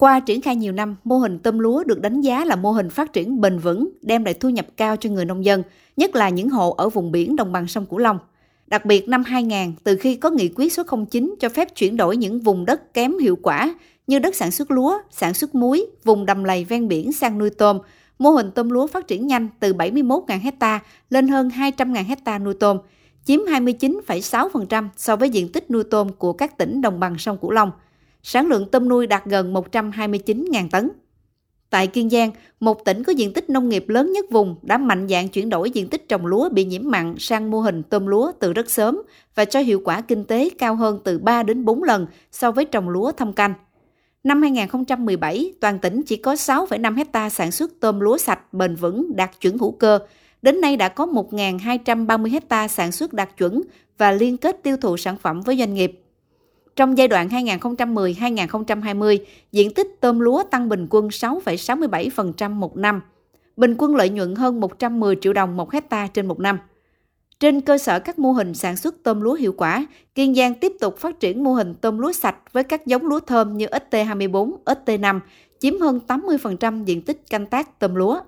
Qua triển khai nhiều năm, mô hình tôm lúa được đánh giá là mô hình phát triển bền vững, đem lại thu nhập cao cho người nông dân, nhất là những hộ ở vùng biển đồng bằng sông Cửu Long. Đặc biệt năm 2000, từ khi có nghị quyết số 09 cho phép chuyển đổi những vùng đất kém hiệu quả như đất sản xuất lúa, sản xuất muối, vùng đầm lầy ven biển sang nuôi tôm, mô hình tôm lúa phát triển nhanh từ 71.000 hecta lên hơn 200.000 hecta nuôi tôm, chiếm 29,6% so với diện tích nuôi tôm của các tỉnh đồng bằng sông Cửu Long. Sản lượng tôm nuôi đạt gần 129.000 tấn. Tại Kiên Giang, một tỉnh có diện tích nông nghiệp lớn nhất vùng đã mạnh dạng chuyển đổi diện tích trồng lúa bị nhiễm mặn sang mô hình tôm lúa từ rất sớm và cho hiệu quả kinh tế cao hơn từ 3 đến 4 lần so với trồng lúa thâm canh. Năm 2017, toàn tỉnh chỉ có 6,5 hecta sản xuất tôm lúa sạch bền vững đạt chuẩn hữu cơ. Đến nay đã có 1.230 hecta sản xuất đạt chuẩn và liên kết tiêu thụ sản phẩm với doanh nghiệp. Trong giai đoạn 2010-2020, diện tích tôm lúa tăng bình quân 6,67% một năm, bình quân lợi nhuận hơn 110 triệu đồng một hecta trên một năm. Trên cơ sở các mô hình sản xuất tôm lúa hiệu quả, Kiên Giang tiếp tục phát triển mô hình tôm lúa sạch với các giống lúa thơm như ST24, ST5, chiếm hơn 80% diện tích canh tác tôm lúa.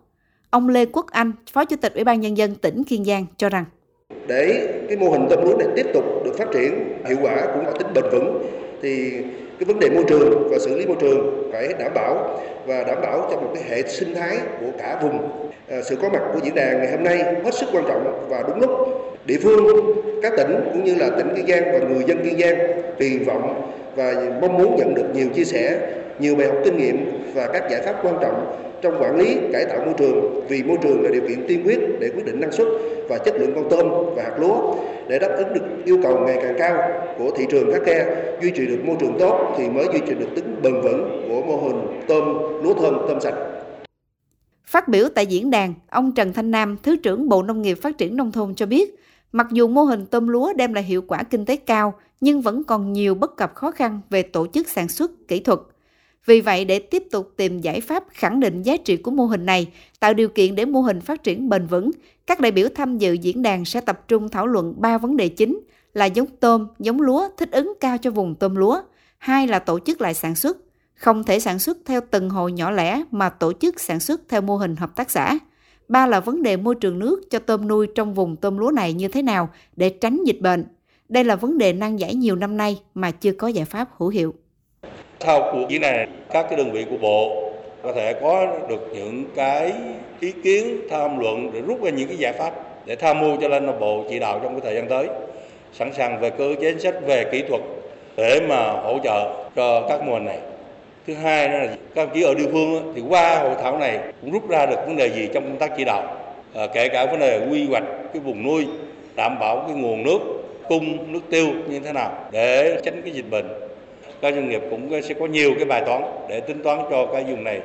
Ông Lê Quốc Anh, Phó Chủ tịch Ủy ban Nhân dân tỉnh Kiên Giang cho rằng để cái mô hình tôm lúa này tiếp tục được phát triển hiệu quả cũng có tính bền vững thì cái vấn đề môi trường và xử lý môi trường phải đảm bảo và đảm bảo cho một cái hệ sinh thái của cả vùng. À, sự có mặt của diễn đàn ngày hôm nay hết sức quan trọng và đúng lúc. Địa phương các tỉnh cũng như là tỉnh kiên giang và người dân kiên giang kỳ vọng và mong muốn nhận được nhiều chia sẻ nhiều bài học kinh nghiệm và các giải pháp quan trọng trong quản lý cải tạo môi trường vì môi trường là điều kiện tiên quyết để quyết định năng suất và chất lượng con tôm và hạt lúa để đáp ứng được yêu cầu ngày càng cao của thị trường khắc khe duy trì được môi trường tốt thì mới duy trì được tính bền vững của mô hình tôm lúa thơm tôm sạch Phát biểu tại diễn đàn, ông Trần Thanh Nam, Thứ trưởng Bộ Nông nghiệp Phát triển Nông thôn cho biết, mặc dù mô hình tôm lúa đem lại hiệu quả kinh tế cao, nhưng vẫn còn nhiều bất cập khó khăn về tổ chức sản xuất, kỹ thuật. Vì vậy, để tiếp tục tìm giải pháp khẳng định giá trị của mô hình này, tạo điều kiện để mô hình phát triển bền vững, các đại biểu tham dự diễn đàn sẽ tập trung thảo luận 3 vấn đề chính là giống tôm, giống lúa thích ứng cao cho vùng tôm lúa, hai là tổ chức lại sản xuất, không thể sản xuất theo từng hộ nhỏ lẻ mà tổ chức sản xuất theo mô hình hợp tác xã. Ba là vấn đề môi trường nước cho tôm nuôi trong vùng tôm lúa này như thế nào để tránh dịch bệnh. Đây là vấn đề nan giải nhiều năm nay mà chưa có giải pháp hữu hiệu. Sau cuộc diễn này, các cái đơn vị của Bộ có thể có được những cái ý kiến tham luận để rút ra những cái giải pháp để tham mưu cho lên Bộ chỉ đạo trong cái thời gian tới. Sẵn sàng về cơ chế chính sách về kỹ thuật để mà hỗ trợ cho các mô hình này. Thứ hai là các ông chí ở địa phương thì qua hội thảo này cũng rút ra được vấn đề gì trong công tác chỉ đạo à, kể cả vấn đề quy hoạch cái vùng nuôi đảm bảo cái nguồn nước cung nước tiêu như thế nào để tránh cái dịch bệnh các doanh nghiệp cũng sẽ có nhiều cái bài toán để tính toán cho cái vùng này.